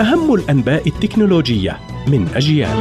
أهم الأنباء التكنولوجية من أجيال.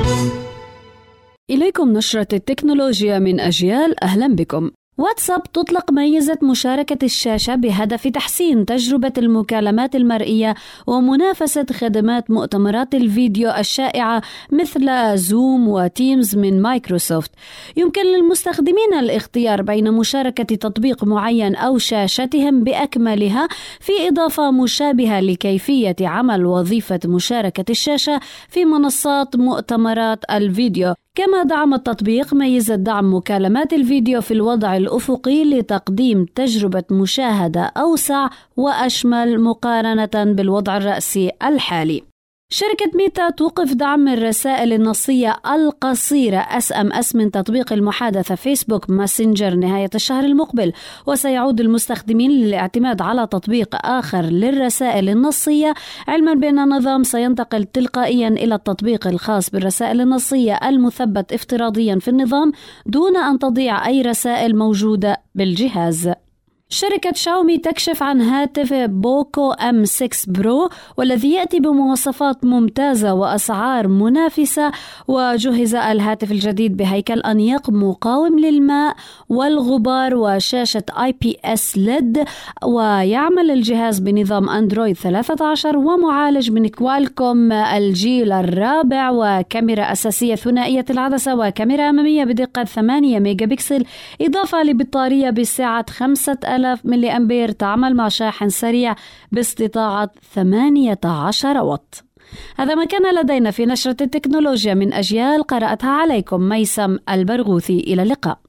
إليكم نشرة التكنولوجيا من أجيال أهلا بكم. واتساب تطلق ميزة مشاركة الشاشة بهدف تحسين تجربة المكالمات المرئية ومنافسة خدمات مؤتمرات الفيديو الشائعة مثل زوم وتيمز من مايكروسوفت. يمكن للمستخدمين الاختيار بين مشاركة تطبيق معين أو شاشتهم بأكملها في إضافة مشابهة لكيفية عمل وظيفة مشاركة الشاشة في منصات مؤتمرات الفيديو كما دعم التطبيق ميزة دعم مكالمات الفيديو في الوضع الأفقي لتقديم تجربة مشاهدة أوسع وأشمل مقارنة بالوضع الرأسي الحالي. شركة ميتا توقف دعم الرسائل النصية القصيرة SMS من تطبيق المحادثة فيسبوك ماسنجر نهاية الشهر المقبل وسيعود المستخدمين للاعتماد على تطبيق آخر للرسائل النصية علما بأن النظام سينتقل تلقائيا إلى التطبيق الخاص بالرسائل النصية المثبت افتراضيا في النظام دون أن تضيع أي رسائل موجودة بالجهاز. شركة شاومي تكشف عن هاتف بوكو M6 Pro والذي يأتي بمواصفات ممتازة وأسعار منافسة. وجهز الهاتف الجديد بهيكل أنيق مقاوم للماء والغبار وشاشة IPS LED. ويعمل الجهاز بنظام أندرويد 13 ومعالج من كوالكوم الجيل الرابع وكاميرا أساسية ثنائية العدسة وكاميرا أمامية بدقة 8 ميجا بكسل إضافة لبطارية بسعة 5000 3000 ملي أمبير تعمل مع شاحن سريع باستطاعة 18 واط. هذا ما كان لدينا في نشرة التكنولوجيا من أجيال قرأتها عليكم ميسم البرغوثي. إلى اللقاء.